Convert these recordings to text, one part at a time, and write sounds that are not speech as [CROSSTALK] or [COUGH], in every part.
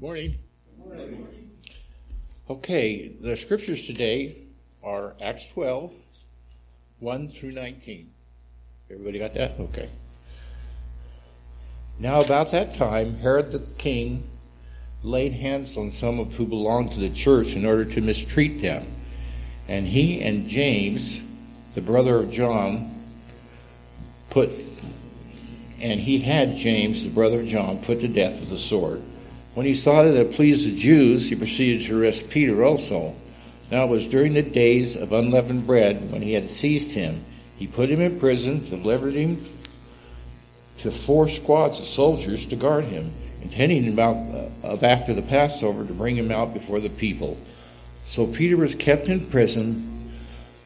Morning. Okay, the scriptures today are Acts 12, 1 through 19. Everybody got that? Okay. Now, about that time, Herod the king laid hands on some of who belonged to the church in order to mistreat them. And he and James, the brother of John, put and he had James, the brother of John, put to death with a sword. When he saw that it pleased the Jews, he proceeded to arrest Peter also. Now it was during the days of unleavened bread when he had seized him. He put him in prison, delivered him to four squads of soldiers to guard him, intending about uh, of after the Passover to bring him out before the people. So Peter was kept in prison,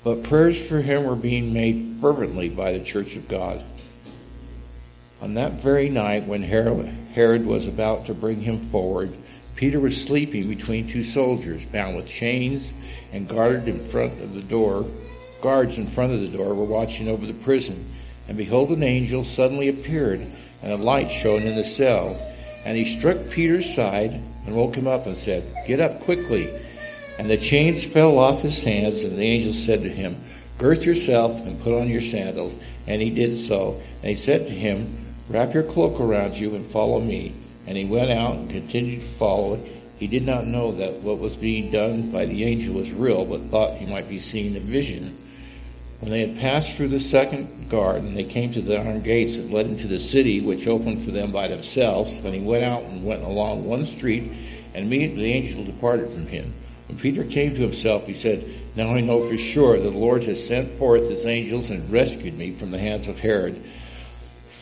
but prayers for him were being made fervently by the church of God. On that very night, when Herod was about to bring him forward, Peter was sleeping between two soldiers, bound with chains and guarded in front of the door. Guards in front of the door were watching over the prison. And behold, an angel suddenly appeared, and a light shone in the cell. And he struck Peter's side and woke him up and said, Get up quickly. And the chains fell off his hands, and the angel said to him, Girth yourself and put on your sandals. And he did so. And he said to him, Wrap your cloak around you and follow me. And he went out and continued to follow. He did not know that what was being done by the angel was real, but thought he might be seeing a vision. When they had passed through the second garden, they came to the iron gates that led into the city, which opened for them by themselves, then he went out and went along one street, and immediately the angel departed from him. When Peter came to himself, he said, Now I know for sure that the Lord has sent forth his angels and rescued me from the hands of Herod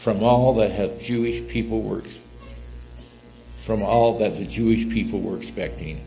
from all that have Jewish people were from all that the Jewish people were expecting.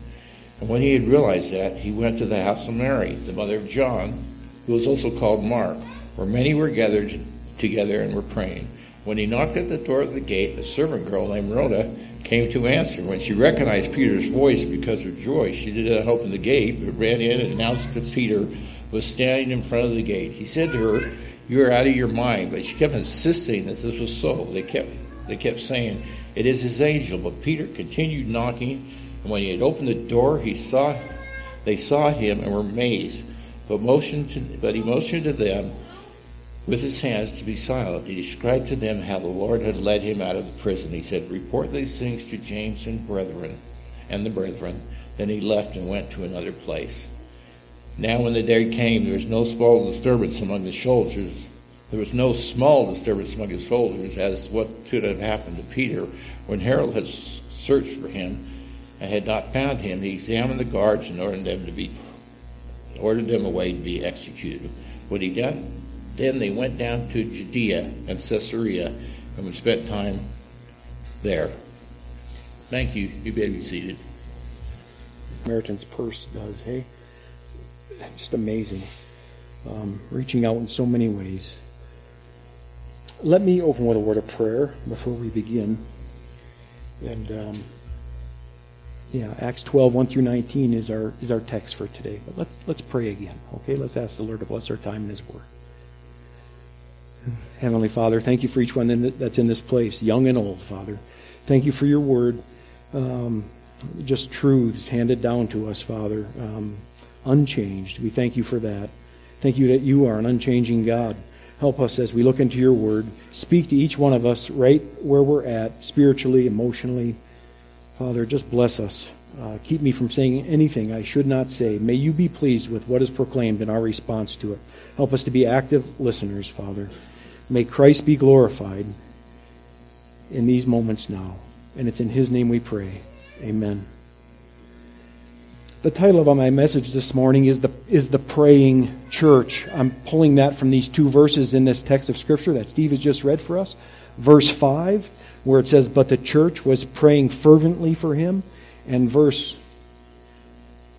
And when he had realized that, he went to the house of Mary, the mother of John, who was also called Mark, where many were gathered together and were praying. When he knocked at the door of the gate, a servant girl named Rhoda came to answer. When she recognized Peter's voice because of joy, she did not open the gate, but ran in and announced that Peter was standing in front of the gate. He said to her, you're out of your mind. But she kept insisting that this was so. They kept they kept saying, It is his angel. But Peter continued knocking, and when he had opened the door, he saw they saw him and were amazed. But motioned to, but he motioned to them with his hands to be silent. He described to them how the Lord had led him out of the prison. He said, Report these things to James and brethren and the brethren. Then he left and went to another place. Now, when the day came, there was no small disturbance among the soldiers. There was no small disturbance among his soldiers, as what should have happened to Peter when Herod had searched for him and had not found him. He examined the guards and ordered them to be ordered them away to be executed. When he done, then they went down to Judea and Caesarea and spent time there. Thank you. You may be seated. Samaritan's purse does, hey? Just amazing. Um, reaching out in so many ways. Let me open with a word of prayer before we begin. And um, yeah, Acts 12, 1 through 19 is our is our text for today. But let's let's pray again. Okay, let's ask the Lord to bless our time in His Word. Heavenly Father, thank you for each one that's in this place, young and old, Father. Thank you for your Word, um, just truths handed down to us, Father. Um, unchanged. We thank you for that. Thank you that you are an unchanging God. Help us as we look into your word. Speak to each one of us right where we're at, spiritually, emotionally. Father, just bless us. Uh, keep me from saying anything I should not say. May you be pleased with what is proclaimed in our response to it. Help us to be active listeners, Father. May Christ be glorified in these moments now. And it's in his name we pray. Amen. The title of my message this morning is the, is the Praying Church. I'm pulling that from these two verses in this text of Scripture that Steve has just read for us. Verse 5, where it says, But the church was praying fervently for him. And verse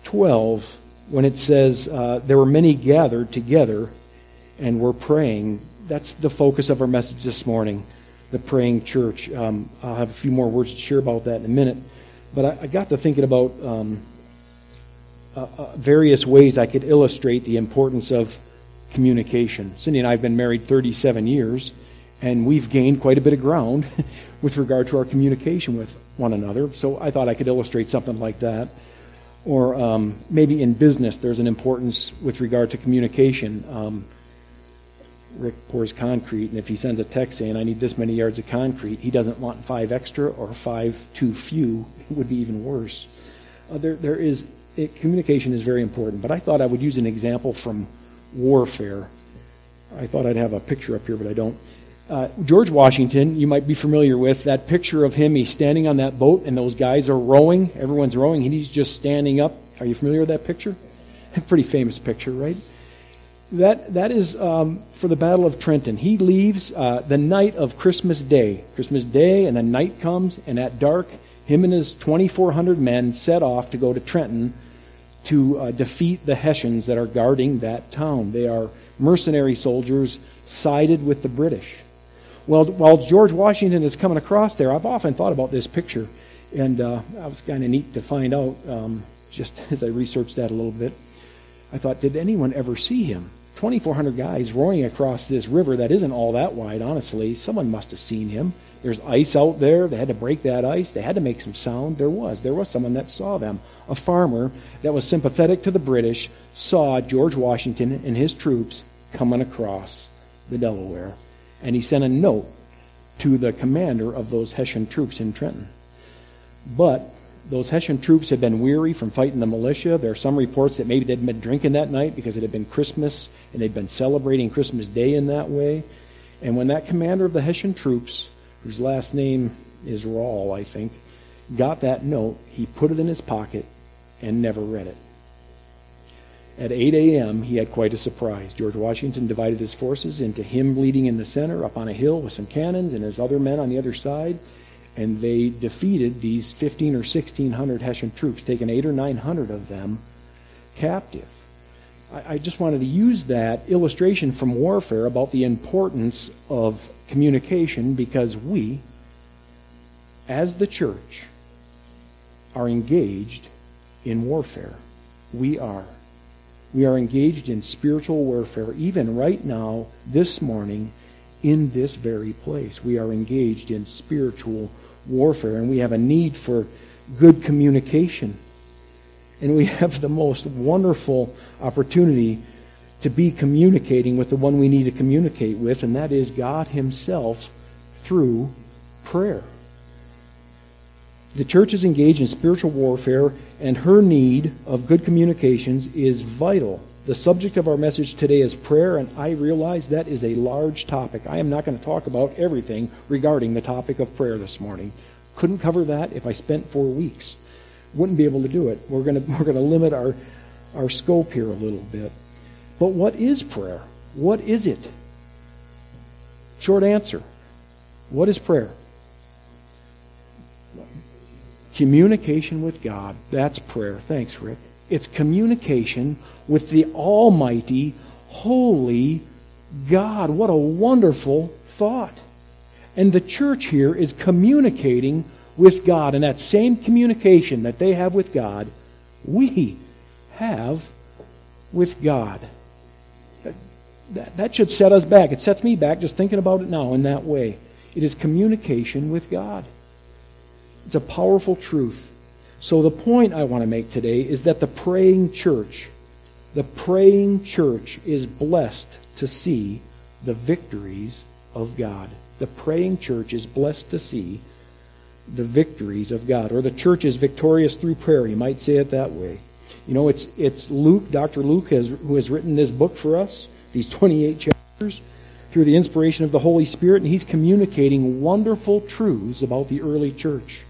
12, when it says, uh, There were many gathered together and were praying. That's the focus of our message this morning, the praying church. Um, I'll have a few more words to share about that in a minute. But I, I got to thinking about. Um, uh, uh, various ways I could illustrate the importance of communication. Cindy and I have been married 37 years, and we've gained quite a bit of ground [LAUGHS] with regard to our communication with one another. So I thought I could illustrate something like that. Or um, maybe in business, there's an importance with regard to communication. Um, Rick pours concrete, and if he sends a text saying, I need this many yards of concrete, he doesn't want five extra or five too few. It would be even worse. Uh, there, there is, it, communication is very important, but I thought I would use an example from warfare. I thought I'd have a picture up here, but I don't. Uh, George Washington, you might be familiar with that picture of him. He's standing on that boat, and those guys are rowing. Everyone's rowing, and he's just standing up. Are you familiar with that picture? [LAUGHS] A pretty famous picture, right? That, that is um, for the Battle of Trenton. He leaves uh, the night of Christmas Day. Christmas Day, and the night comes, and at dark, him and his 2,400 men set off to go to Trenton to uh, defeat the Hessians that are guarding that town. They are mercenary soldiers sided with the British. Well, while George Washington is coming across there, I've often thought about this picture, and uh, it was kind of neat to find out um, just [LAUGHS] as I researched that a little bit. I thought, did anyone ever see him? 2,400 guys rowing across this river that isn't all that wide, honestly. Someone must have seen him. There's ice out there. They had to break that ice. They had to make some sound. There was. There was someone that saw them. A farmer that was sympathetic to the British saw George Washington and his troops coming across the Delaware. And he sent a note to the commander of those Hessian troops in Trenton. But those Hessian troops had been weary from fighting the militia. There are some reports that maybe they'd been drinking that night because it had been Christmas and they'd been celebrating Christmas Day in that way. And when that commander of the Hessian troops, whose last name is Rall, I think, got that note, he put it in his pocket and never read it. At 8 a.m., he had quite a surprise. George Washington divided his forces into him leading in the center up on a hill with some cannons and his other men on the other side and they defeated these 15 or 1600 Hessian troops, taking eight or 900 of them captive. I, I just wanted to use that illustration from warfare about the importance of communication because we, as the church, are engaged in warfare. We are. We are engaged in spiritual warfare, even right now, this morning, in this very place. We are engaged in spiritual warfare, and we have a need for good communication. And we have the most wonderful opportunity to be communicating with the one we need to communicate with, and that is God Himself through prayer. The church is engaged in spiritual warfare, and her need of good communications is vital. The subject of our message today is prayer, and I realize that is a large topic. I am not going to talk about everything regarding the topic of prayer this morning. Couldn't cover that if I spent four weeks. Wouldn't be able to do it. We're going [LAUGHS] to, we're going to limit our, our scope here a little bit. But what is prayer? What is it? Short answer. What is prayer? Communication with God. That's prayer. Thanks, Rick. It's communication with the Almighty, Holy God. What a wonderful thought. And the church here is communicating with God. And that same communication that they have with God, we have with God. That, that should set us back. It sets me back just thinking about it now in that way. It is communication with God. It's a powerful truth. So, the point I want to make today is that the praying church, the praying church is blessed to see the victories of God. The praying church is blessed to see the victories of God, or the church is victorious through prayer. You might say it that way. You know, it's it's Luke, Dr. Luke, has, who has written this book for us, these 28 chapters, through the inspiration of the Holy Spirit, and he's communicating wonderful truths about the early church.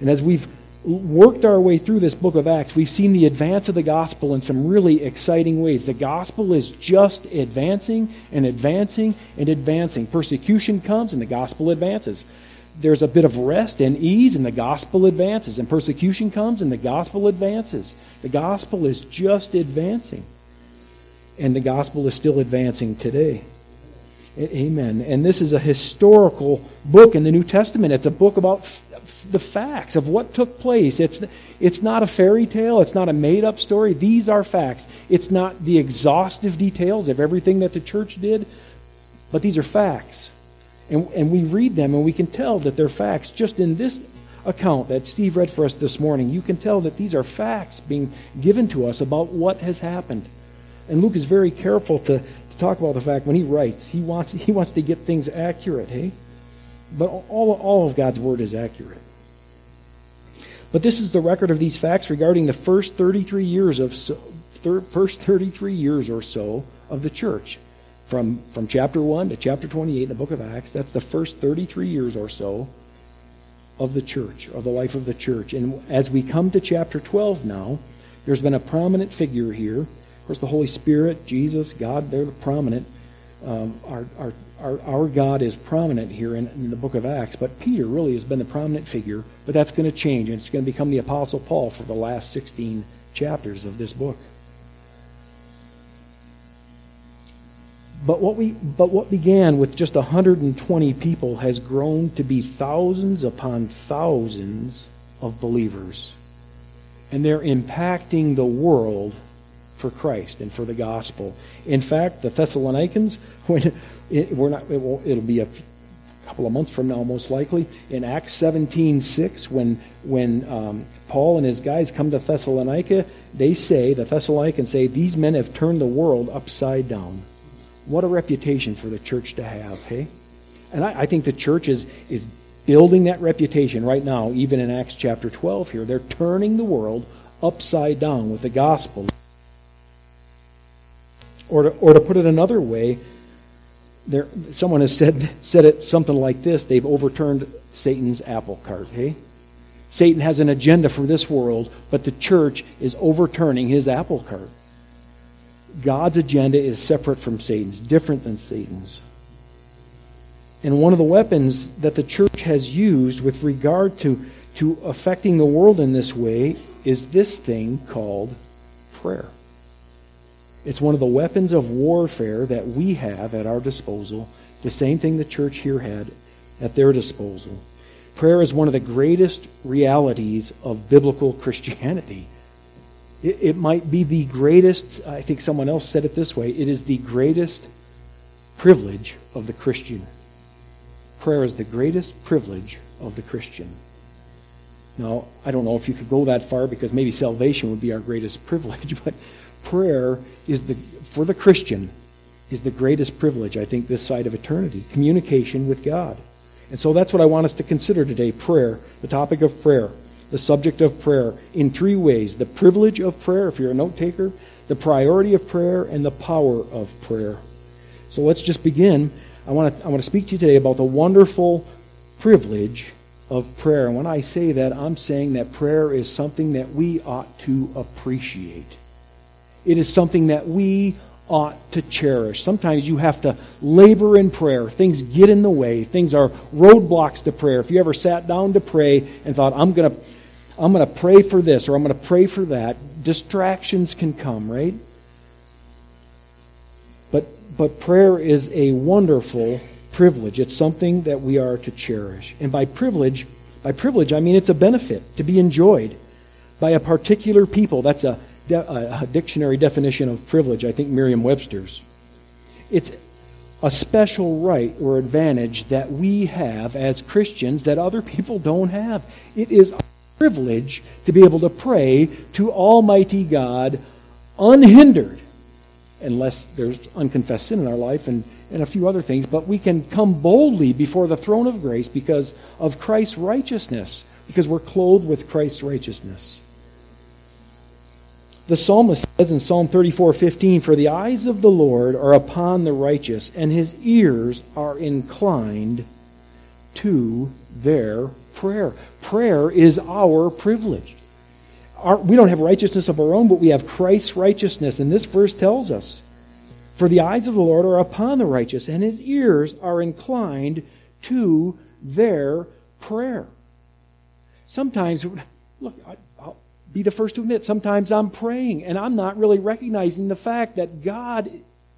And as we've worked our way through this book of Acts, we've seen the advance of the gospel in some really exciting ways. The gospel is just advancing and advancing and advancing. Persecution comes and the gospel advances. There's a bit of rest and ease and the gospel advances. And persecution comes and the gospel advances. The gospel is just advancing. And the gospel is still advancing today. Amen. And this is a historical book in the New Testament. It's a book about the facts of what took place. It's, it's not a fairy tale, it's not a made up story. These are facts. It's not the exhaustive details of everything that the church did, but these are facts. And, and we read them and we can tell that they're facts just in this account that Steve read for us this morning, you can tell that these are facts being given to us about what has happened. And Luke is very careful to, to talk about the fact when he writes, he wants, he wants to get things accurate, hey? But all, all of God's Word is accurate. But this is the record of these facts regarding the first 33 years of so, thir, first 33 years or so of the church. From, from chapter 1 to chapter 28 in the book of Acts, that's the first 33 years or so of the church, or the life of the church. And as we come to chapter 12 now, there's been a prominent figure here. Of course, the Holy Spirit, Jesus, God, they're prominent. Um, our, our, our, our, God is prominent here in, in, the book of Acts, but Peter really has been the prominent figure, but that's going to change, and it's going to become the Apostle Paul for the last 16 chapters of this book. But what, we, but what began with just 120 people has grown to be thousands upon thousands of believers. And they're impacting the world for Christ and for the gospel. In fact, the Thessalonians, [LAUGHS] when it, we're not, it will, it'll be a couple of months from now, most likely, in Acts 17 6, when, when um, Paul and his guys come to Thessalonica, they say, the Thessalonians say, these men have turned the world upside down. What a reputation for the church to have, hey? And I, I think the church is, is building that reputation right now, even in Acts chapter 12 here. They're turning the world upside down with the gospel. Or to, or to put it another way, there, someone has said, said it something like this they've overturned Satan's apple cart, hey? Satan has an agenda for this world, but the church is overturning his apple cart. God's agenda is separate from Satan's, different than Satan's. And one of the weapons that the church has used with regard to, to affecting the world in this way is this thing called prayer. It's one of the weapons of warfare that we have at our disposal, the same thing the church here had at their disposal. Prayer is one of the greatest realities of biblical [LAUGHS] Christianity. It, it might be the greatest, I think someone else said it this way it is the greatest privilege of the Christian. Prayer is the greatest privilege of the Christian. Now, I don't know if you could go that far because maybe salvation would be our greatest [LAUGHS] privilege, but prayer is the for the Christian is the greatest privilege, I think, this side of eternity. Communication with God. And so that's what I want us to consider today prayer, the topic of prayer the subject of prayer in three ways the privilege of prayer, if you're a note taker, the priority of prayer, and the power of prayer. So let's just begin. I want to, I want to speak to you today about the wonderful privilege of prayer. And when I say that, I'm saying that prayer is something that we ought to appreciate. It is something that we ought to cherish. Sometimes you have to labor in prayer. Things get in the way. Things are roadblocks to prayer. If you ever sat down to pray and thought, I'm going to I'm going to pray for this or I'm going to pray for that. Distractions can come, right? But, but prayer is a wonderful privilege. It's something that we are to cherish. And by privilege, by privilege, I mean it's a benefit to be enjoyed by a particular people. That's a, Uh, a dictionary definition of privilege, I think Merriam Webster's. It's a special right or advantage that we have as Christians that other people don't have. It is a privilege to be able to pray to Almighty God unhindered, unless there's unconfessed sin in our life and, and a few other things, but we can come boldly before the throne of grace because of Christ's righteousness, because we're clothed with Christ's righteousness. The psalmist says in Psalm 34:15, "For the eyes of the Lord are upon the righteous, and his ears are inclined to their prayer. Prayer is our privilege. Our, we don't have righteousness of our own, but we have Christ's righteousness. And this verse tells us For the eyes of the Lord are upon the righteous, and his ears are inclined to their prayer. Sometimes, look, be the first to admit, sometimes I'm praying and I'm not really recognizing the fact that God,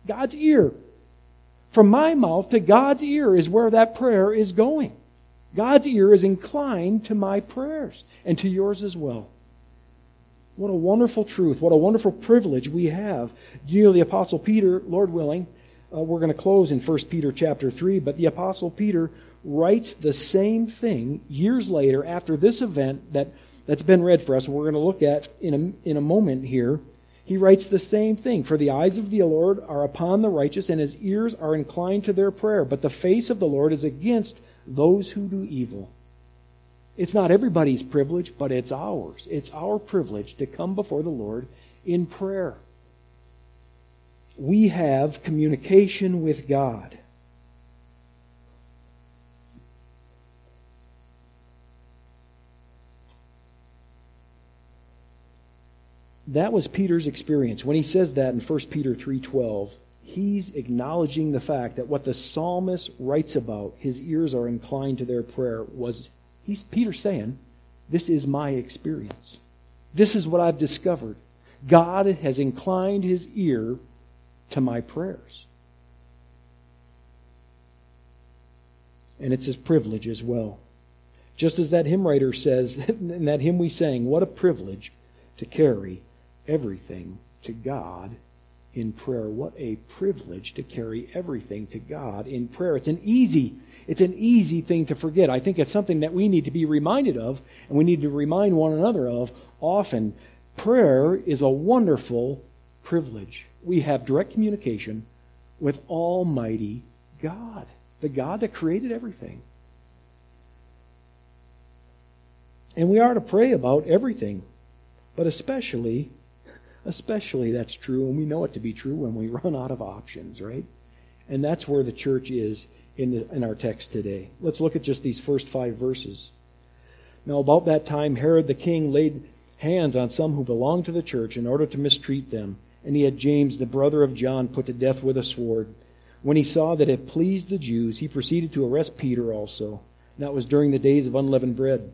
God's ear, from my mouth to God's ear is where that prayer is going. God's ear is inclined to my prayers and to yours as well. What a wonderful truth. What a wonderful privilege we have. You know, the Apostle Peter, Lord willing, uh, we're going to close in 1 Peter chapter 3, but the Apostle Peter writes the same thing years later after this event that, that's been read for us, and we're going to look at in a, in a moment here. He writes the same thing. For the eyes of the Lord are upon the righteous, and his ears are inclined to their prayer. But the face of the Lord is against those who do evil. It's not everybody's privilege, but it's ours. It's our privilege to come before the Lord in prayer. We have communication with God. That was Peter's experience. When he says that in 1 Peter 3:12, he's acknowledging the fact that what the psalmist writes about, his ears are inclined to their prayer, was he's Peter saying, This is my experience. This is what I've discovered. God has inclined his ear to my prayers. And it's his privilege as well. Just as that hymn writer says [LAUGHS] in that hymn we sang, what a privilege to carry everything to God in prayer. What a privilege to carry everything to God in prayer. It's an easy it's an easy thing to forget. I think it's something that we need to be reminded of and we need to remind one another of often. Prayer is a wonderful privilege. We have direct communication with Almighty God, the God that created everything. And we are to pray about everything, but especially Especially that's true, and we know it to be true when we [LAUGHS] run out of options, right? And that's where the church is in, the, in our text today. Let's look at just these first five verses. Now, about that time, Herod the king laid hands on some who belonged to the church in order to mistreat them, and he had James, the brother of John, put to death with a sword. When he saw that it pleased the Jews, he proceeded to arrest Peter also. And that was during the days of unleavened bread.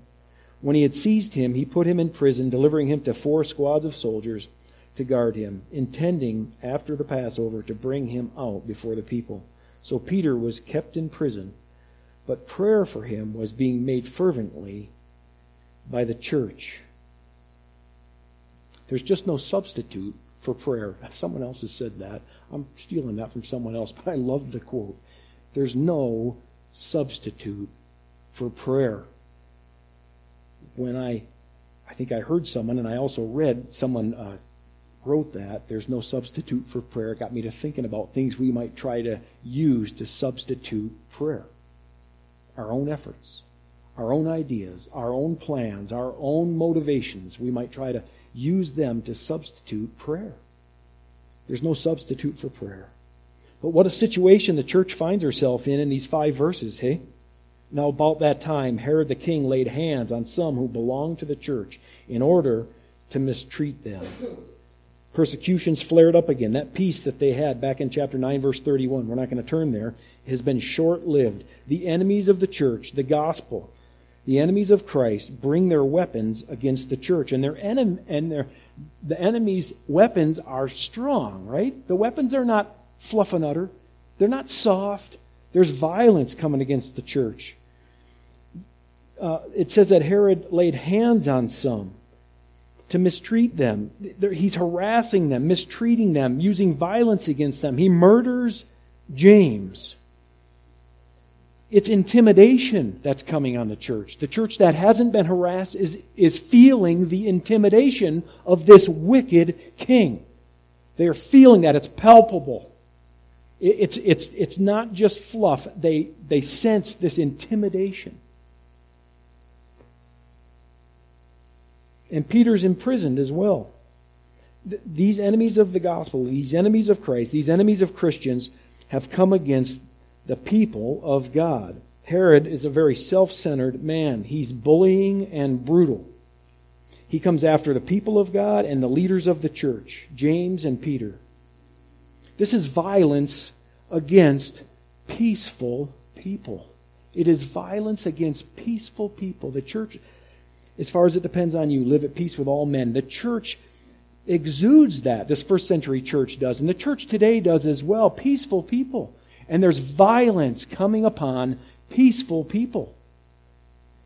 When he had seized him, he put him in prison, delivering him to four squads of soldiers to guard him, intending after the Passover to bring him out before the people. So Peter was kept in prison, but prayer for him was being made fervently by the church. There's just no substitute for prayer. [LAUGHS] Someone else has said that. I'm stealing that from someone else, [LAUGHS] but I love the quote. There's no substitute for prayer. When I, I think I heard someone, and I also read someone uh, wrote that, there's no substitute for prayer, got me to thinking about things we might try to use to substitute prayer. Our own efforts, our own ideas, our own plans, our own motivations, we might try to use them to substitute prayer. There's no substitute for prayer. But what a situation the church finds herself in in these five verses, hey? Now, about that time, Herod the king laid hands on some who belonged to the church in order to mistreat them. Persecutions flared up again. That peace that they had back in chapter 9, verse 31, we're not going to turn there, has been short lived. The enemies of the church, the gospel, the enemies of Christ bring their weapons against the church. And their enemy and their the enemy's weapons are strong, right? The weapons are not fluff and utter. They're not soft. There's violence coming against the church. Uh, it says that Herod laid hands on some to mistreat them. He's harassing them, mistreating them, using violence against them. He murders James. It's intimidation that's coming on the church. The church that hasn't been harassed is, is feeling the intimidation of this wicked king. They are feeling that. It's palpable. It's, it's, it's not just fluff. They, they sense this intimidation. And Peter's imprisoned as well. These enemies of the gospel, these enemies of Christ, these enemies of Christians have come against the people of God. Herod is a very self centered man. He's bullying and brutal. He comes after the people of God and the leaders of the church, James and Peter. This is violence against peaceful people. It is violence against peaceful people. The church, as far as it depends on you, live at peace with all men. The church exudes that. This first century church does. And the church today does as well. Peaceful people. And there's violence coming upon peaceful people.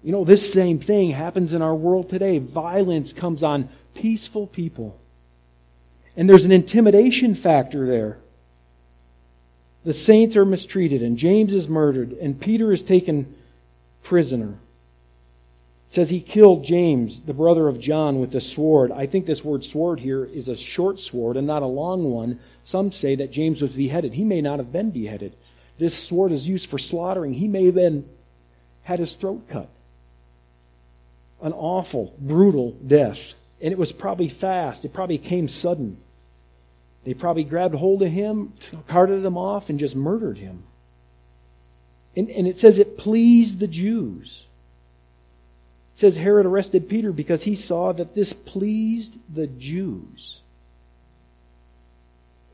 You know, this same thing happens in our world today. Violence comes on peaceful people. And there's an intimidation factor there. The saints are mistreated, and James is murdered, and Peter is taken prisoner. Says he killed James, the brother of John, with the sword. I think this word sword here is a short sword and not a long one. Some say that James was beheaded. He may not have been beheaded. This sword is used for slaughtering. He may have been had his throat cut. An awful, brutal death. And it was probably fast. It probably came sudden. They probably grabbed hold of him, carted him off, and just murdered him. And, and it says it pleased the Jews. It says Herod arrested Peter because he saw that this pleased the Jews.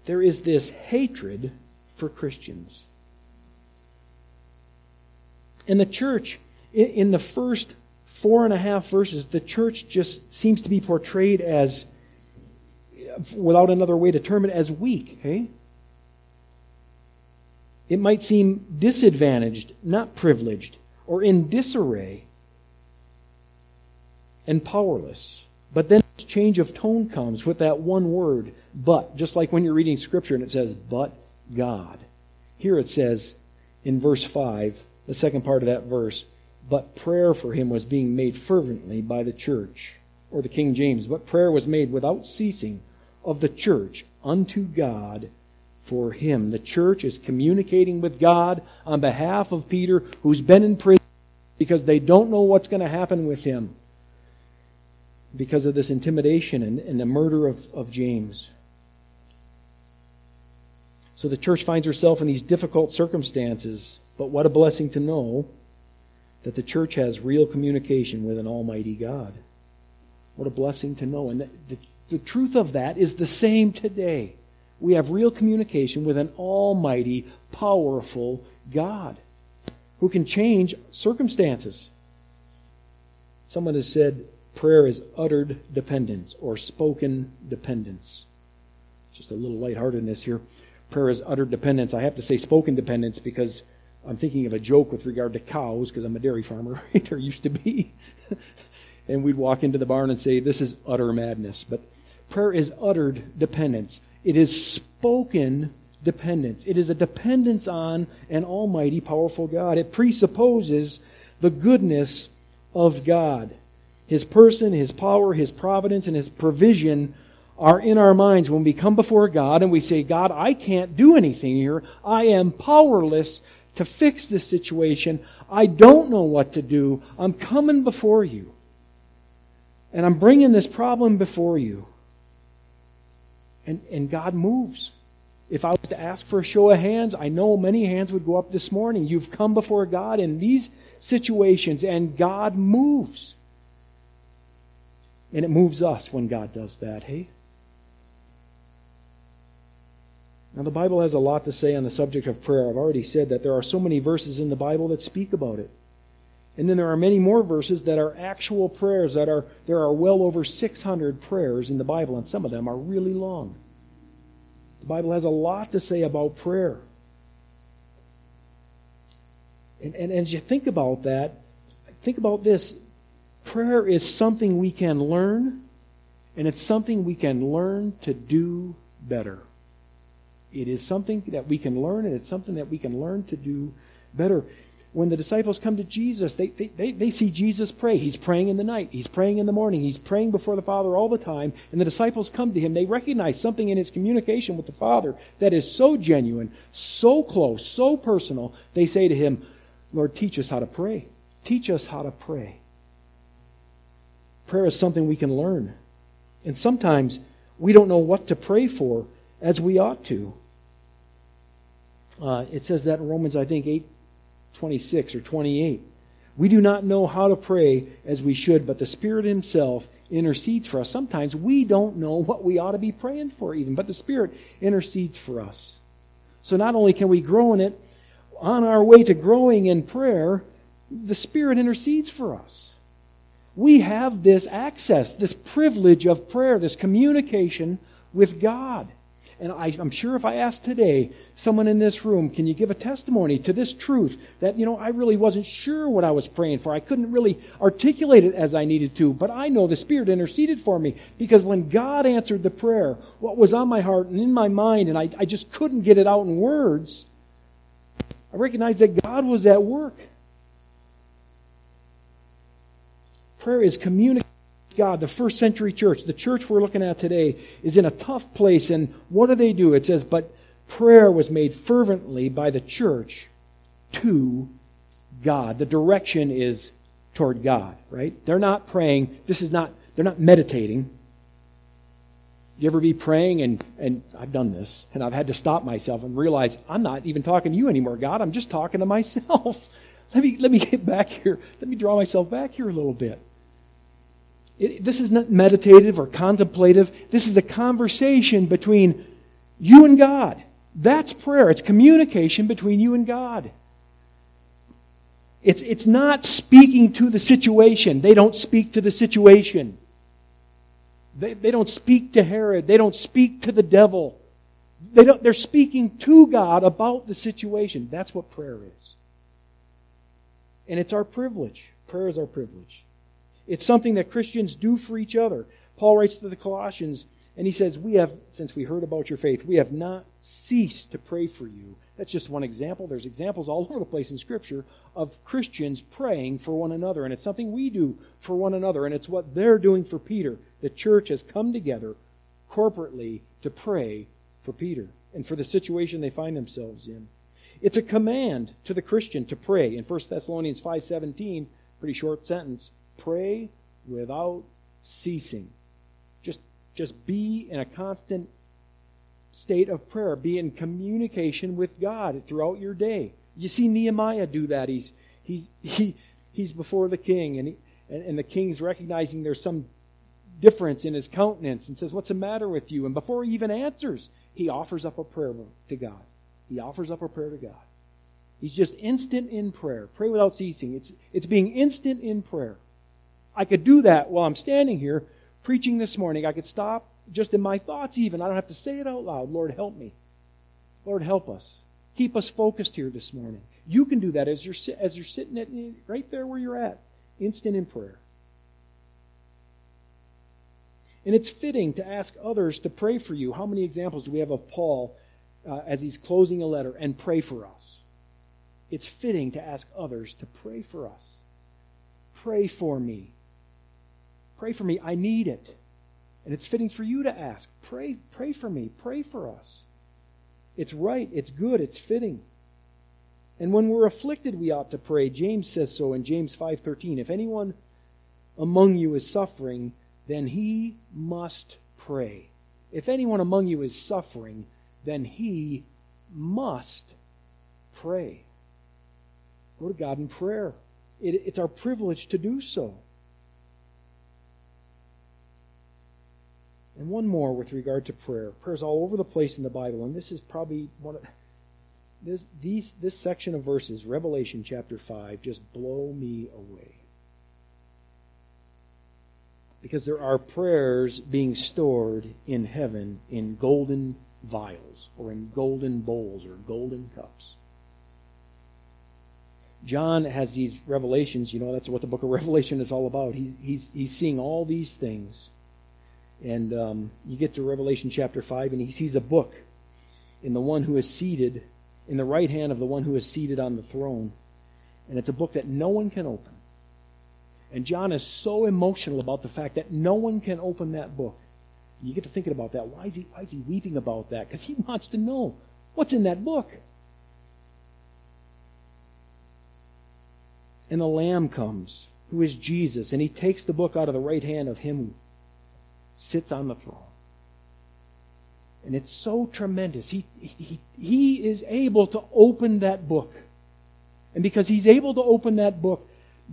There is this hatred for Christians. And the church, in the first four and a half verses, the church just seems to be portrayed as, without another way to term it, as weak. Okay? It might seem disadvantaged, not privileged, or in disarray and powerless. But then this change of tone comes with that one word, but. Just like when you're reading Scripture and it says, but God. Here it says in verse 5, the second part of that verse, but prayer for him was being made fervently by the church, or the King James, but prayer was made without ceasing of the church unto God for him. The church is communicating with God on behalf of Peter, who's been in prison because they don't know what's going to happen with him because of this intimidation and, and the murder of, of James. So the church finds herself in these difficult circumstances, but what a blessing to know that the church has real communication with an almighty God. What a blessing to know. And the, the, the truth of that is the same today. We have real communication with an almighty, powerful God who can change circumstances. Someone has said prayer is uttered dependence or spoken dependence. Just a little lightheartedness here. Prayer is uttered dependence. I have to say spoken dependence because I'm thinking of a joke with regard to cows because I'm a dairy farmer. [LAUGHS] there used to be. [LAUGHS] and we'd walk into the barn and say, This is utter madness. But prayer is uttered dependence, it is spoken dependence. It is a dependence on an almighty, powerful God. It presupposes the goodness of God. His person, His power, His providence, and His provision are in our minds when we come before God and we say, God, I can't do anything here. I am powerless to fix this situation. I don't know what to do. I'm coming before you. And I'm bringing this problem before you. And, and God moves. If I was to ask for a show of hands, I know many hands would go up this morning. You've come before God in these situations, and God moves. And it moves us when God does that, hey? Now, the Bible has a lot to say on the subject of prayer. I've already said that there are so many verses in the Bible that speak about it. And then there are many more verses that are actual prayers that are there are well over 600 prayers in the Bible and some of them are really long. The Bible has a lot to say about prayer. And, and as you think about that, think about this. Prayer is something we can learn, and it's something we can learn to do better. It is something that we can learn, and it's something that we can learn to do better. When the disciples come to Jesus, they, they, they, they, see Jesus pray. He's praying in the night. He's praying in the morning. He's praying before the Father all the time. And the disciples come to him. They recognize something in his communication with the Father that is so genuine, so close, so personal. They say to him, Lord, teach us how to pray. Teach us how to pray. Prayer is something we can learn. And sometimes we don't know what to pray for as we ought to. Uh, it says that in Romans, I think, 8 26 or 28. We do not know how to pray as we should, but the Spirit Himself intercedes for us. Sometimes we don't know what we ought to be praying for, even, but the Spirit intercedes for us. So not only can we grow in it, on our way to growing in prayer, the Spirit intercedes for us. We have this access, this privilege of prayer, this communication with God. And I, am sure if I asked today, someone in this room, can you give a testimony to this truth that, you know, I really wasn't sure what I was praying for. I couldn't really articulate it as I needed to, but I know the Spirit interceded for me because when God answered the prayer, what was on my heart and in my mind, and I, I just couldn't get it out in words, I recognized that God was at work. Prayer is communicating with God. The first century church, the church we're looking at today, is in a tough place. And what do they do? It says, But prayer was made fervently by the church to God. The direction is toward God, right? They're not praying. This is not, they're not meditating. You ever be praying and, and I've done this and I've had to stop myself and realize I'm not even talking to you anymore, God. I'm just talking to myself. [LAUGHS] let me, let me get back here. Let me draw myself back here a little bit. It, this is not meditative or contemplative. This is a conversation between you and God. That's prayer. It's communication between you and God. It's, it's not speaking to the situation. They don't speak to the situation. They, they don't speak to Herod. They don't speak to the devil. They don't, they're speaking to God about the situation. That's what prayer is. And it's our privilege. Prayer is our privilege. It's something that Christians do for each other. Paul writes to the Colossians, and he says, We have, since we heard about your faith, we have not ceased to pray for you. That's just one example. There's examples all [LAUGHS] over the place in Scripture of Christians praying for one another. And it's something we do for one another. And it's what they're doing for Peter. The church has come together corporately to pray for Peter and for the situation they find themselves in. It's a command to the Christian to pray. In 1 Thessalonians 5:17, pretty short sentence, pray without ceasing. Just just be in a constant state of prayer. Be in communication with God throughout your day. You see Nehemiah do that. He's he's [LAUGHS] he he's before the king and he, and, and the king's recognizing there's some difference in his countenance and says, What's the matter with you? And before he even answers, he offers up a prayer to God. He offers up a prayer to God. He's just instant in prayer. Pray without ceasing. It's, it's being instant in prayer. I could do that while I'm standing here preaching this morning. I could stop just in my thoughts, even. I don't have to say it out loud. Lord, help me. Lord, help us. Keep us focused here this morning. You can do that as you're, as you're sitting at, right there where you're at, instant in prayer. And it's fitting to ask others to pray for you. How many examples do we have of Paul uh, as he's closing a letter and pray for us? It's fitting to ask others to pray for us. Pray for me. Pray for me. I need it. And it's fitting for you to ask. Pray, pray for me. Pray for us. It's right. It's good. It's fitting. And when we're afflicted, we ought to pray. James says so in James 5:13. If anyone among you is suffering, then he must pray. If anyone among you is suffering, then he must pray. Go to God in prayer. It, it's our privilege to do so. And one more with regard to prayer. Prayer's all over the place in the Bible, and this is probably one of this these this section of verses, Revelation chapter five, just blow me away because there are prayers being stored in heaven in golden vials or in golden bowls or golden cups. John has these revelations, you know, that's what the book of Revelation is all about. He's, he's, he's seeing all these things. And um, you get to Revelation chapter 5, and he sees a book in the one who is seated, in the right hand of the one who is seated on the throne. And it's a book that no one can open. And John is so emotional about the fact that no one can open that book. You get to thinking about that. Why is he, why is he weeping about that? Because he wants to know what's in that book. And the Lamb comes, who is Jesus, and he takes the book out of the right hand of him who sits on the throne. And it's so tremendous. He, he, he is able to open that book. And because he's able to open that book,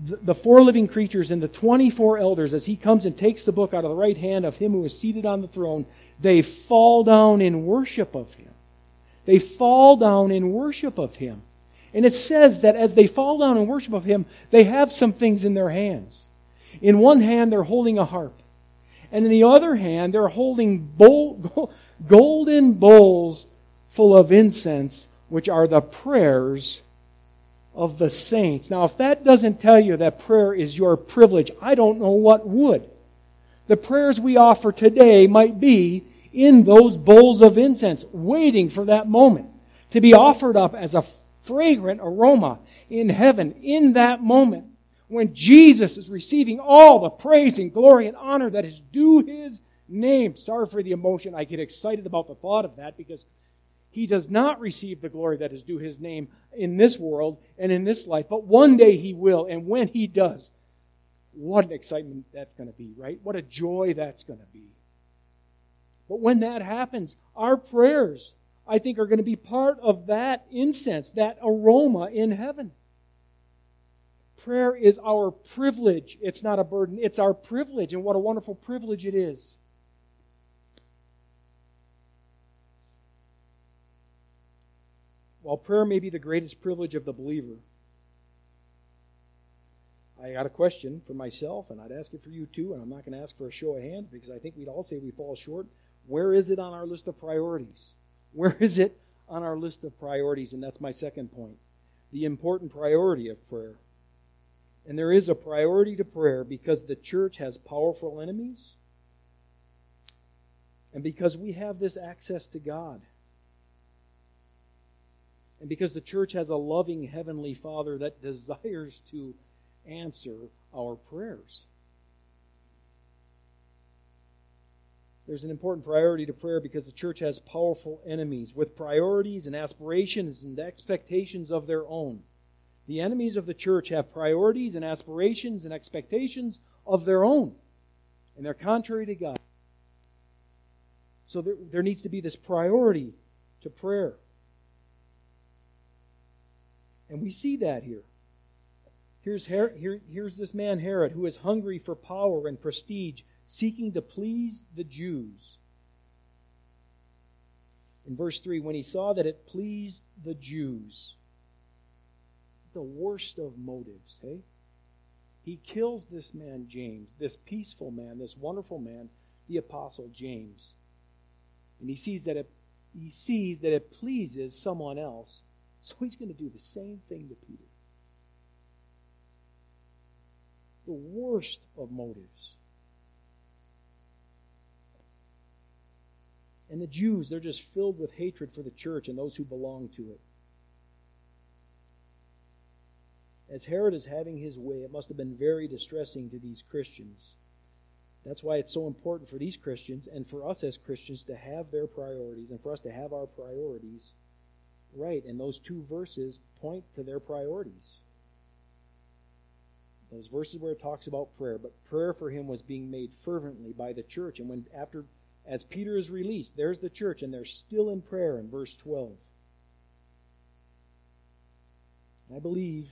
the four living creatures and the 24 elders, as he comes and takes the book out of the right hand of him who is seated on the throne, they fall down in worship of him. They fall down in worship of him. And it says that as they fall down in worship of him, they have some things in their hands. In one hand, they're holding a harp. And in the other hand, they're holding bowl, golden bowls full of incense, which are the prayers of the saints. Now, if that doesn't tell you that prayer is your privilege, I don't know what would. The prayers we offer today might be in those bowls of incense, waiting for that moment to be offered up as a fragrant aroma in heaven in that moment when Jesus is receiving all the praise and glory and honor that is due his name. Sorry for the emotion. I get excited about the thought of that because he does not receive the glory that is due his name in this world and in this life, but one day he will. And when he does, what an excitement that's going to be, right? What a joy that's going to be. But when that happens, our prayers, I think, are going to be part of that incense, that aroma in heaven. Prayer is our privilege. It's not a burden, it's our privilege. And what a wonderful privilege it is. While prayer may be the greatest privilege of the believer, I got a question for myself, and I'd ask it for you too, and I'm not going to ask for a show of hands because I think we'd all say we fall short. Where is it on our list of priorities? Where is it on our list of priorities? And that's my second point the important priority of prayer. And there is a priority to prayer because the church has powerful enemies and because we have this access to God. And because the church has a loving Heavenly Father that [LAUGHS] desires to answer our prayers. There's an important priority to prayer because the church has powerful enemies with priorities and aspirations and expectations of their own. The enemies of the church have priorities and aspirations and expectations of their own, and they're contrary to God. So there, there needs to be this priority to prayer. And we see that here. Here's, Her- here, here's this man, Herod, who is hungry for power and prestige seeking to please the Jews. In verse 3, when he saw that it pleased the Jews, the worst of motives, hey? He kills this man, James, this peaceful man, this wonderful man, the apostle James. And he sees that it, he sees that it pleases someone else. So he's going to do the same thing to Peter. The worst of motives. And the Jews, they're just filled with hatred for the church and those who belong to it. As Herod is having his way, it must have been very distressing to these Christians. That's why it's so important for these Christians and for us as Christians to have their priorities and for us to have our priorities right. And those two verses point to their priorities. Those verses where it talks about prayer, but prayer for him was being made fervently by the church. And when after as Peter is released, there's the church, and they're still in prayer in verse 12. I believe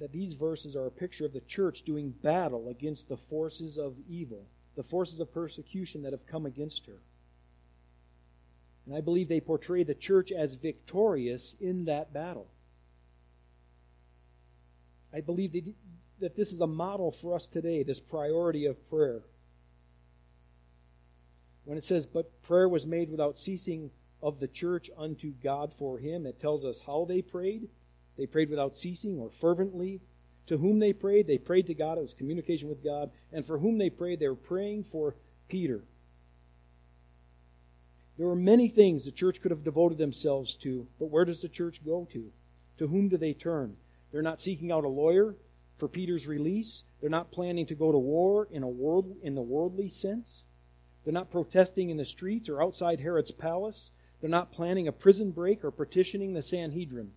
that these verses are a picture of the church doing battle against the forces of evil, the forces of persecution that have come against her. And I believe they portray the church as victorious in that battle. I believe that this is a model for us today, this priority of prayer. When it says, but prayer was made without ceasing of the church unto God for him, it tells us how they prayed. They prayed without ceasing or fervently. To whom they prayed, they prayed to God. It was communication with God. And for whom they prayed, they were praying for Peter. There were many things the church could have devoted themselves to, but where does the church go to? To whom do they turn? They're not seeking out a lawyer for Peter's release. They're not planning to go to war in a world in the worldly sense. They're not protesting in the streets or outside Herod's palace. They're not planning a prison break or petitioning the Sanhedrin.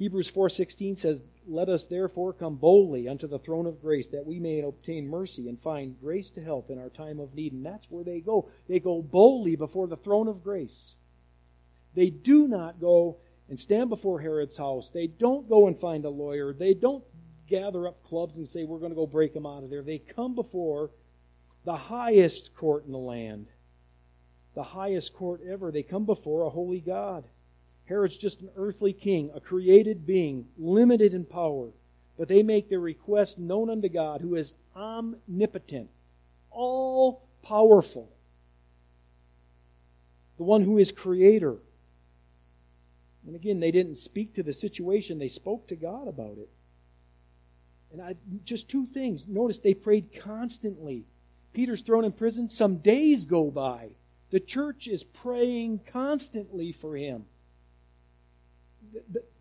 Hebrews 4:16 says, "Let us therefore come boldly unto the throne of grace that we may obtain mercy and find grace to help in our time of need." And that's where they go. They go boldly before the throne of grace. They do not go and stand before Herod's house. They don't go and find a lawyer. They don't gather up clubs and say, "We're going to go break them out of there." They come before the highest court in the land, the highest court ever. They come before a holy God. Herod's just an earthly king, a created being, limited in power. But they make their request known unto God, who is omnipotent, all powerful, the one who is creator. And again, they didn't speak to the situation, they spoke to God about it. And I, just two things. Notice they prayed constantly. Peter's thrown in prison. Some days go by. The church is praying constantly for him.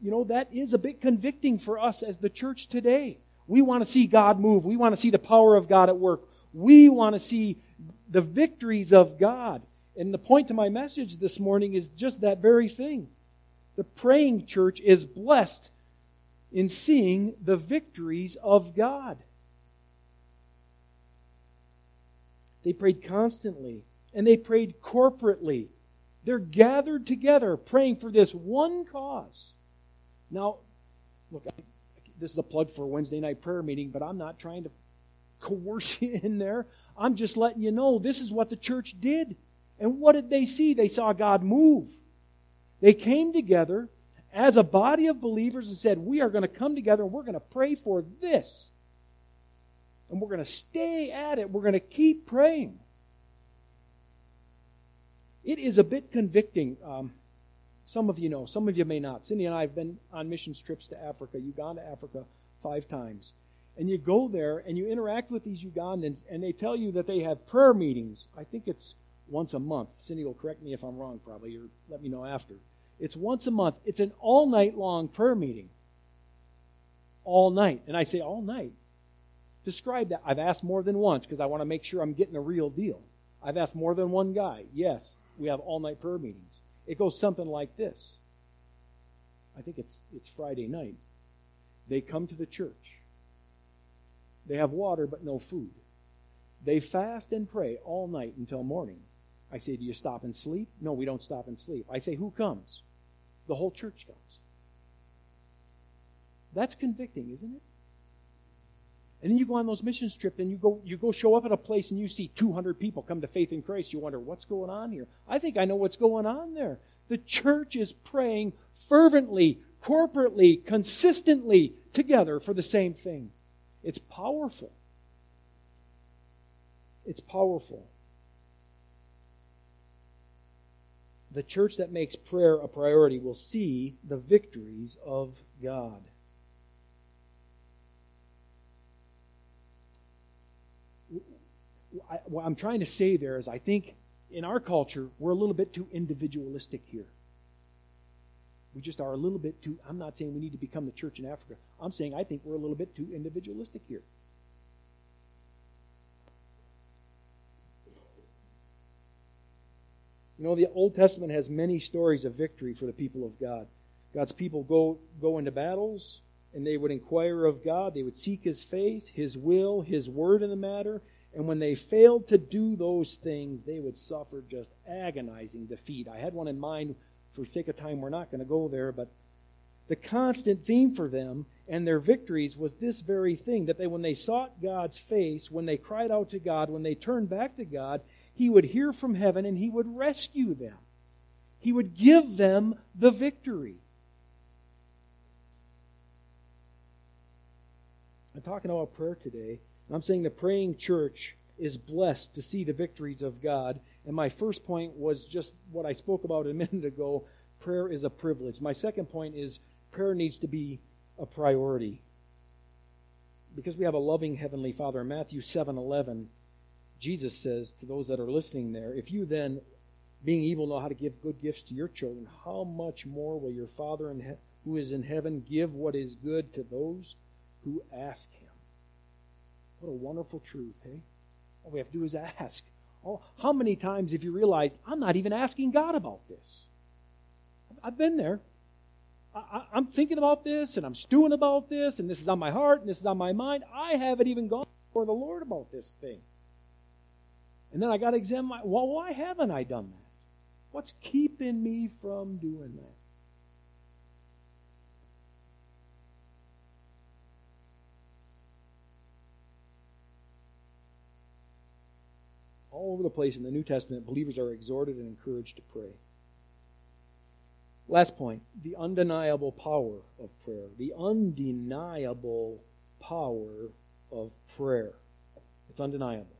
You know, that is a bit convicting for us as the church today. We want to see God move. We want to see the power of God at work. We want to see the victories of God. And the point to my message this morning is just that very thing. The praying church is blessed in seeing the victories of God. They prayed constantly and they prayed corporately. They're gathered together praying for this one cause. Now, look, this is a plug for a Wednesday night prayer meeting, but I'm not trying to coerce [LAUGHS] you in there. I'm just letting you know this is what the church did. And what did they see? They saw God move. They came together as a body of believers and said, We are going to come together and we're going to pray for this. And we're going to stay at it. We're going to keep praying. It is a bit convicting. Um, some of you know, some of you may not. Cindy and I have been on missions trips to Africa, Uganda, Africa, five times. And you go there and you interact with these Ugandans, and they tell you that they have prayer meetings. I think it's once a month. Cindy will correct me if I'm wrong, probably, or let me know after. It's once a month. It's an all night long prayer meeting. All night. And I say, all night. Describe that. I've asked more than once because I want to make sure I'm getting a real deal. I've asked more than one guy. Yes, we have all night prayer meetings. It goes something like this. I think it's it's Friday night. They come to the church. They have water but no food. They fast and pray all night until morning. I say, Do you stop and sleep? No, we don't stop and sleep. I say, Who comes? The whole church comes. That's convicting, isn't it? And then you go on those missions trips and you go you go show up at a place and you see 200 people come to faith in Christ. You wonder what's going on here. I think I know what's going on there. The church is praying fervently, corporately, consistently together for the same thing. It's powerful. It's powerful. The church that makes prayer a priority will see the victories of God. I, what I'm trying to say there is I think in our culture, we're a little bit too individualistic here. We just are a little bit too, I'm not saying we need to become the church in Africa. I'm saying I think we're a little bit too individualistic here. You know, the Old Testament has many stories of victory for the people of God. God's people go, go into battles, and they would inquire of God. They would seek His face, His will, His word in the matter. And when they failed to do those things, they would suffer just agonizing defeat. I had one in mind. For sake of time, we're not going to go there, but the constant theme for them and their victories was this very thing that they, when they sought God's face, when they cried out to God, when they turned back to God, He would hear from heaven and He would rescue them. He would give them the victory. I'm talking about prayer today. I'm saying the praying church is blessed to see the victories of God. And my first point was just what I spoke about a [LAUGHS] minute ago prayer is a privilege. My second point is prayer needs to be a priority. Because we have a loving heavenly Father. In Matthew 7:11, Jesus says to those that are listening there, if you then being evil know how to give good gifts to your children, how much more will your Father in he- who is in heaven give what is good to those who ask? What a wonderful truth, hey? All we have to do is ask. Oh, how many times have you realized I'm not even asking God about this? I've been there. I, am thinking about this and I'm stewing about this and this is on my heart and this is on my mind. I haven't even gone before the Lord about this thing. And then I got to examine my, well, why haven't I done that? What's keeping me from doing that? All over the place in the New Testament, believers are exhorted and encouraged to pray. Last point the undeniable power of prayer. The undeniable power of prayer. It's undeniable.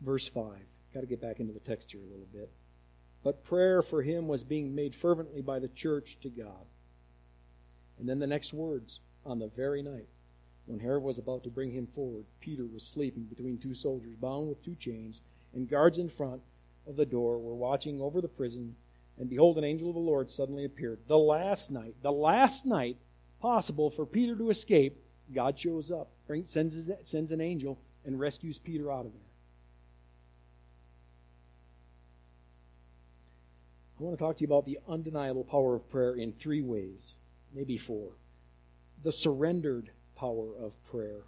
Verse 5. Got to get back into the text here a little bit. But prayer for him was being made fervently by the church to God. And then the next words on the very night when Herod was about to bring him forward, Peter was sleeping between two soldiers, bound with two chains, and guards in front of the door were watching over the prison And behold, an angel of the Lord suddenly appeared. The last night, the last night possible for Peter to escape, God shows up, sends, his, sends an angel, and rescues Peter out of there. I want to talk to you about the undeniable power of prayer in three ways, maybe four. The surrendered power of prayer.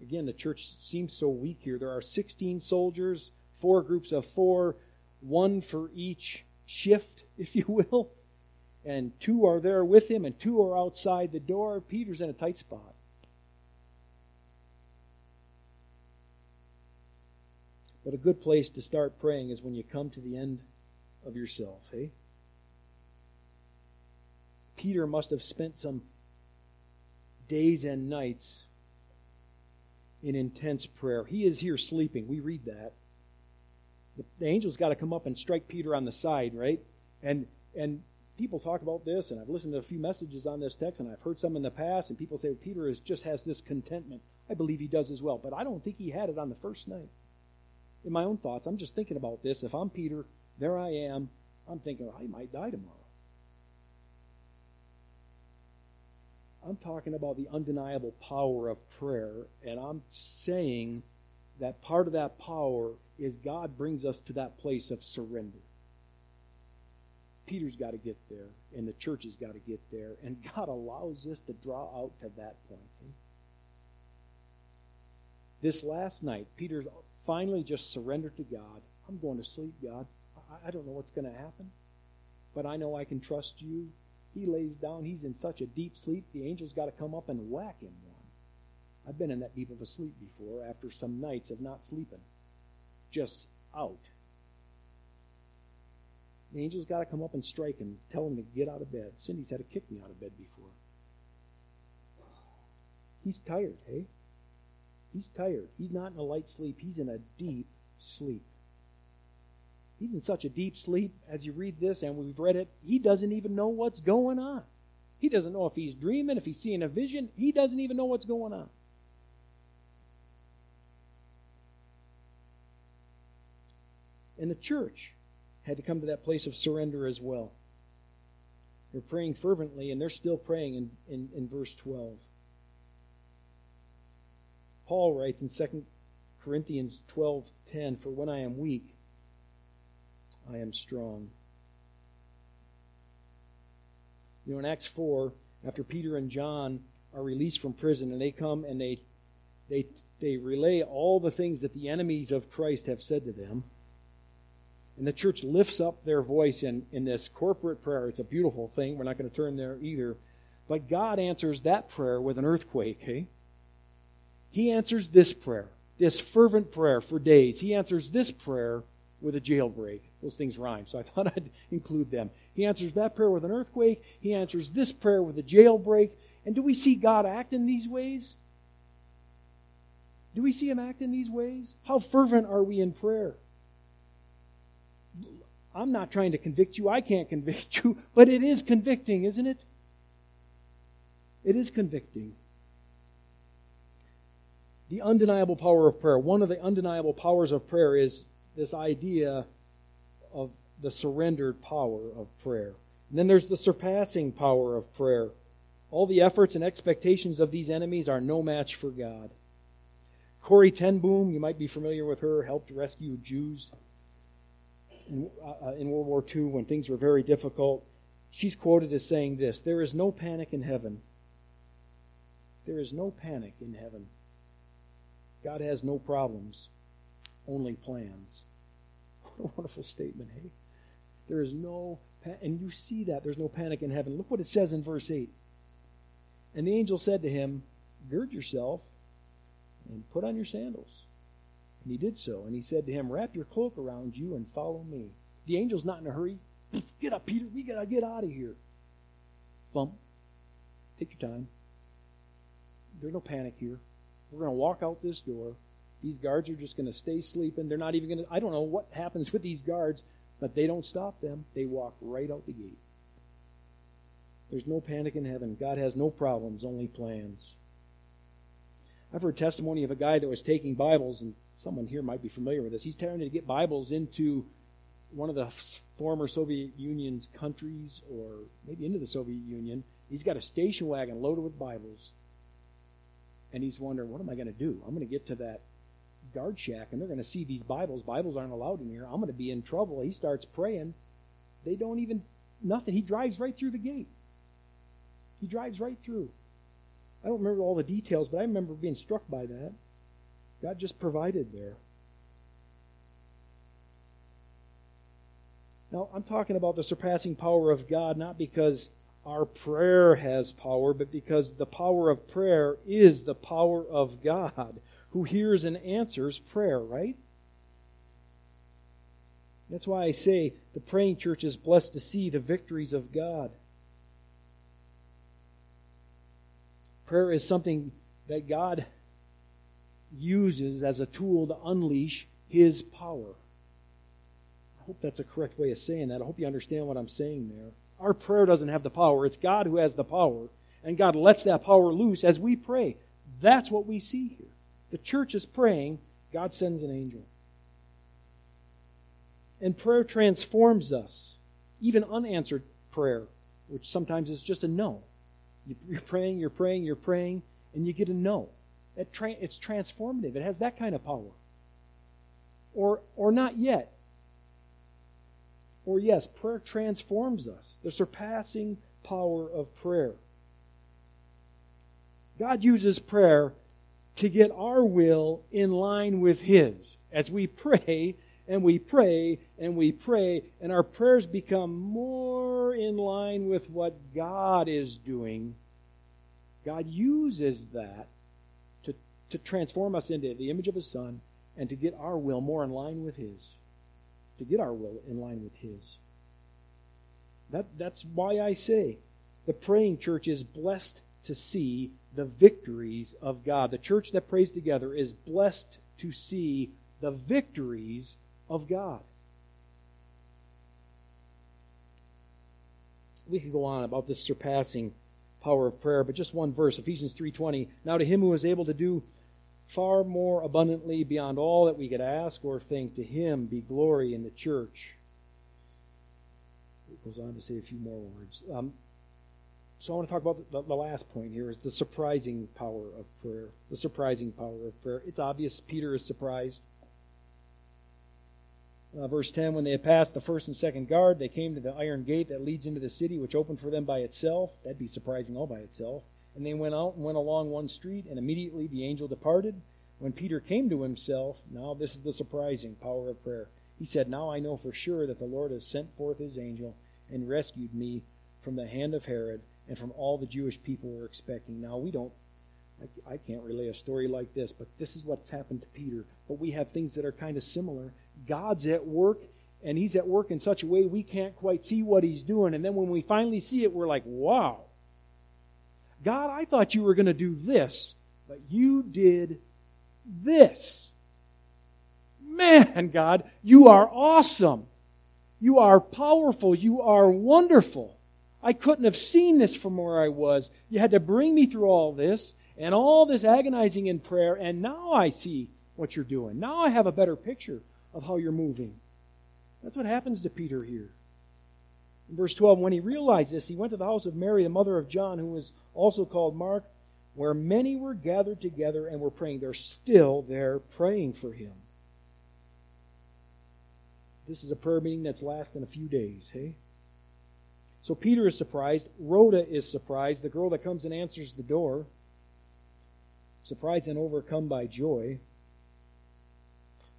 Again, the church seems so weak here. There are 16 soldiers, four groups of four, one for each shift, [LAUGHS] if you will. And two are there with him, and two are outside the door. Peter's in a tight spot. But a good place to start praying is when you come to the end of yourself, hey? Peter must have spent some days and nights in intense prayer. He is here sleeping. We read that. The, the angel's got to come up and strike Peter on the side, right? And and people talk about this, and I've listened to a few messages on this text, and I've heard some in the past, and people say well, Peter is, just has this contentment. I believe he does as well, but I don't think he had it on the first night. In my own thoughts, I'm just thinking about this. If I'm Peter, there I am. I'm thinking, oh, well, I might die tomorrow. I'm talking about the undeniable power of prayer, and I'm saying that part of that power is God brings us to that place of surrender. Peter's got to get there, and the church has got to get there, and [LAUGHS] God allows us to draw out to that point. This last night, Peter finally just surrendered to God. I'm going to sleep, God. I don't know what's going to happen, but I know I can trust you. He lays down. He's in such a deep sleep, the angel's got to come up and whack him one. I've been in that deep of a sleep before after some nights of not sleeping. Just out. The angel's got to come up and strike him, tell him to get out of bed. Cindy's had to kick me out of bed before. He's tired, hey? He's tired. He's not in a light sleep. He's in a deep sleep. He's in such a deep sleep as you read this, and we've read it, he doesn't even know what's going on. He doesn't know if he's dreaming, if he's seeing a vision. He doesn't even know what's going on. And the church had to come to that place of surrender as well. They're praying fervently, and they're still praying in, in, in verse 12. Paul writes in 2 Corinthians 12:10, "For when I am weak, I am strong. You know, in Acts 4, after Peter and John are released from prison and they come and they, they, they relay all the things that the enemies of Christ have said to them. And the church lifts up their voice in, in this corporate prayer. It's a beautiful thing. We're not going to turn there either. But God answers that prayer with an earthquake, hey? He answers this prayer, this fervent prayer for days. He answers this prayer with a jailbreak. Those things rhyme, so I [LAUGHS] thought I'd include them. He answers that prayer with an earthquake. He answers this prayer with a jailbreak. And do we see God act in these ways? Do we see Him act in these ways? How fervent are we in prayer? I'm not trying to convict you. I can't [LAUGHS] convict you, but it is convicting, isn't it? It is convicting. The undeniable power of prayer. One of the undeniable powers of prayer is this idea of the surrendered power of prayer. And then there's the surpassing power of prayer. All the efforts and expectations of these enemies are no match for God. Corrie ten Boom, you might be familiar with her, helped rescue Jews in, uh, in World War II when things were very difficult. She's quoted as saying this There is no panic in heaven. There is no panic in heaven. God has no problems, only plans. [LAUGHS] What a wonderful statement, hey? There is no, and you see that there's no panic in heaven. Look what it says in verse 8. And the angel said to him, Gird yourself and put on your sandals. And he did so. And he said to him, Wrap your cloak around you and follow me. The angel's not in a hurry. [LAUGHS] Get up, Peter. We got to get out of here. Bump. Take your time. There's no panic here. We're going to walk out this door. These guards are just going to stay sleeping. They're not even going to, I don't know what happens with these guards, but they don't stop them. They walk right out the gate. There's no panic in heaven. God has no problems, only plans. I've heard testimony of a guy that was taking Bibles, and someone here might be familiar with this. He's trying to get Bibles into one of the former Soviet Union's countries, or maybe into the Soviet Union. He's got a station wagon loaded with Bibles, and he's wondering, what am I going to do? I'm going to get to that guard shack, and they're going to see these Bibles. Bibles aren't allowed in here. I'm going to be in trouble. He starts praying. They don't even nothing. He drives right through the gate. He drives right through. I don't remember all the details, but I remember being struck by that. God just provided there. Now, I'm talking about the surpassing power of God, not because our prayer has power, but because the power of prayer is the power of God who hears and answers prayer, right? That's why I say the praying church is blessed to see the victories of God. Prayer is something that God uses as a tool to unleash His power. I hope that's a correct way of saying that. I hope you understand what I'm saying there. Our prayer doesn't have the power, it's God who has the power, and God lets that power loose as we pray. That's what we see here. The church is praying, God sends an angel. And prayer transforms us, even unanswered prayer, which sometimes is just a no. You're praying, you're praying, you're praying, and you get a no. It's transformative. It has that kind of power. Or, or not yet. Or yes, prayer transforms us. The surpassing power of prayer. God uses prayer to get our will in line with His. As we pray and we pray and we pray, and our prayers become more in line with what God is doing, God uses that to, to transform us into the image of His Son and to get our will more in line with His. To get our will in line with His. That, that's why I say the praying church is blessed to see the victories of God. The church that prays together is blessed to see the victories of God. We could go on about this surpassing power of prayer, but just one verse, Ephesians 3:20. Now to him who is able to do far more abundantly beyond all that we could ask or think, to him be glory in the church. It goes on to say a few more words. Um, so I want to talk about the, the, last point here is the surprising power of prayer. The surprising power of prayer. It's obvious Peter is surprised. Uh, verse 10 When they had passed the first and second guard, they came to the iron gate that leads into the city, which opened for them by itself. That'd be surprising all by itself. And they went out and went along one street, and immediately the angel departed. When Peter came to himself, now this is the surprising power of prayer. He said, Now I know for sure that the Lord has sent forth his angel and rescued me from the hand of Herod and from all the Jewish people were expecting. Now, we don't, I, I can't relay a story like this, but this is what's happened to Peter. But we have things that are kind of similar. God's at work, and He's at work in such a way we can't quite see what He's doing. And then when we finally see it, we're like, wow. God, I thought you were going to do this, but you did this. Man, God, you are awesome. You are powerful. You are wonderful. I couldn't have seen this from where I was. You had to bring me through all this and all this agonizing in prayer, and now I see what you're doing. Now I have a better picture of how you're moving. That's what happens to Peter here. In verse 12, when he realized this, he went to the house of Mary, the mother of John, who was also called Mark, where many were gathered together and were praying. They're still there praying for him. This is a prayer meeting that's lasting a few days, hey? So Peter is surprised. Rhoda is surprised, the girl that comes and answers the door. Surprised and overcome by joy.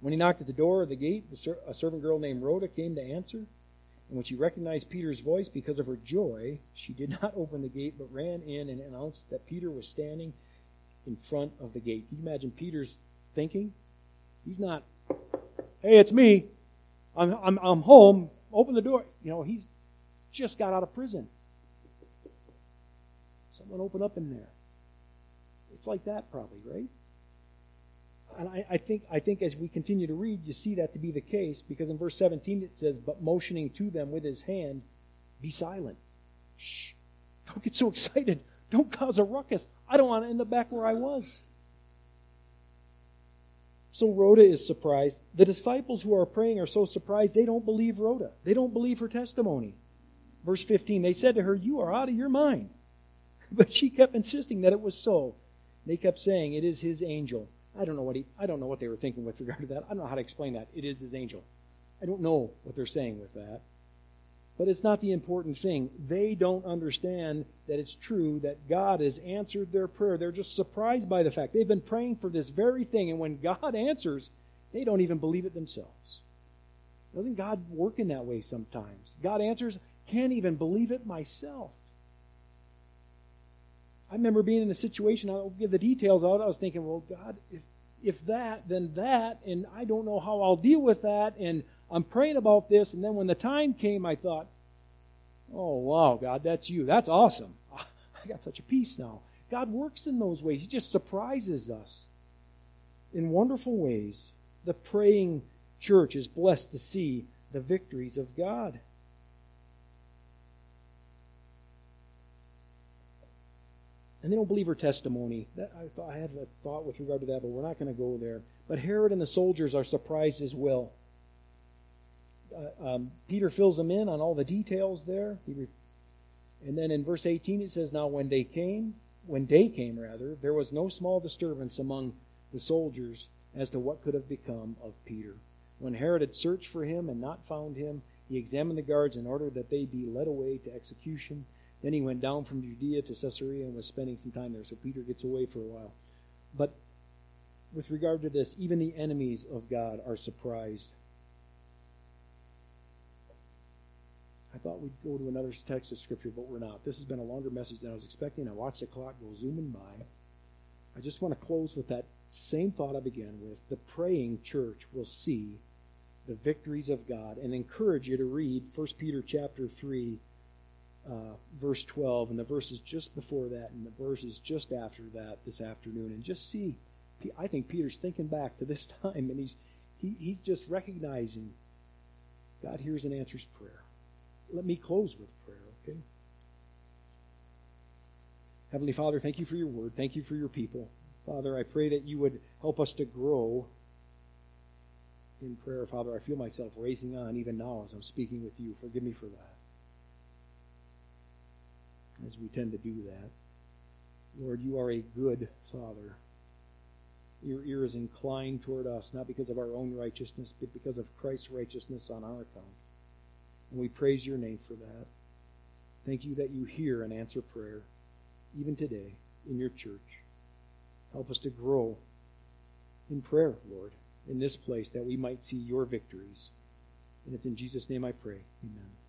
When he knocked at the door of the gate, a servant girl named Rhoda came to answer. And when she recognized Peter's voice because of her joy, she did [LAUGHS] not open the gate but ran in and announced that Peter was standing in front of the gate. Can you imagine Peter's thinking? He's not, hey, it's me. I'm, I'm, I'm home. Open the door. You know, he's just got out of prison. Someone open up in there. It's like that, probably, right? And I, I, think I think as we continue to read, you see that to be the case because in verse 17 it says, "But motioning to them with his hand, be silent." Shh! Don't get so excited. Don't cause a ruckus. I don't want to end up back where I was. So Rhoda is surprised. The disciples who are praying are so surprised they don't believe Rhoda. They don't believe her testimony. Verse 15, they said to her, You are out of your mind. [LAUGHS] But she kept insisting that it was so. They kept saying, It is his angel. I don't know what he I don't know what they were thinking with regard to that. I don't know how to explain that. It is his angel. I don't know what they're saying with that. But it's not the important thing. They don't understand that it's true that God has answered their prayer. They're just surprised by the fact. They've been praying for this very thing, and when God [LAUGHS] answers, they don't even believe it themselves. Doesn't God work in that way sometimes? God answers, can't even believe it myself. I remember being in a situation, I'll give the details out. I was thinking, well, God, if, if that, then that, and I don't know how I'll deal with that, and I'm praying about this, and then when the time came, I thought, oh, wow, God, that's you. That's awesome. [LAUGHS] I got such a peace now. God works in those ways. He just surprises us in wonderful ways. The praying church is blessed to see the victories of God. And they don't believe her testimony. That, I, thought, I had a thought with regard to that, but we're not going to go there. But Herod and the soldiers are surprised as well uh, um, Peter fills them in on all the details there. Re- and then in verse 18 it says, Now when they came, when day came rather, there was no small disturbance among the soldiers as to what could have become of Peter. When Herod had searched for him and not found him, he examined the guards in order that they be led away to execution. Then he went down from Judea to Caesarea and was spending some time there. So Peter gets away for a while. But with regard to this, even the enemies of God are surprised I thought we'd go to another text of Scripture, but we're not. This has been a longer message than I was expecting. I watched the clock go zooming by. I just want to close with that same thought I began with. The praying church will see the victories of God and encourage you to read 1 Peter chapter 3, uh, verse 12, and the verses just before that and the verses just after that this afternoon, and just see. I think Peter's thinking back to this [LAUGHS] time, and he's he, he's just recognizing God hears and answers prayer. Let me close with prayer, okay? Heavenly Father, thank you for your word. Thank you for your people. Father, I pray that you would help us to grow in prayer. Father, I feel myself racing on even now as I'm speaking with you. Forgive me for that. As we tend to do that. Lord, you are a good Father. Your ear is inclined toward us, not because of our own righteousness, but because of Christ's righteousness on our account. And we praise your name for that. Thank you that you hear and answer prayer, even today, in your church. Help us to grow in prayer, Lord, in this place, that we might see your victories. And it's in Jesus' name I pray. Amen.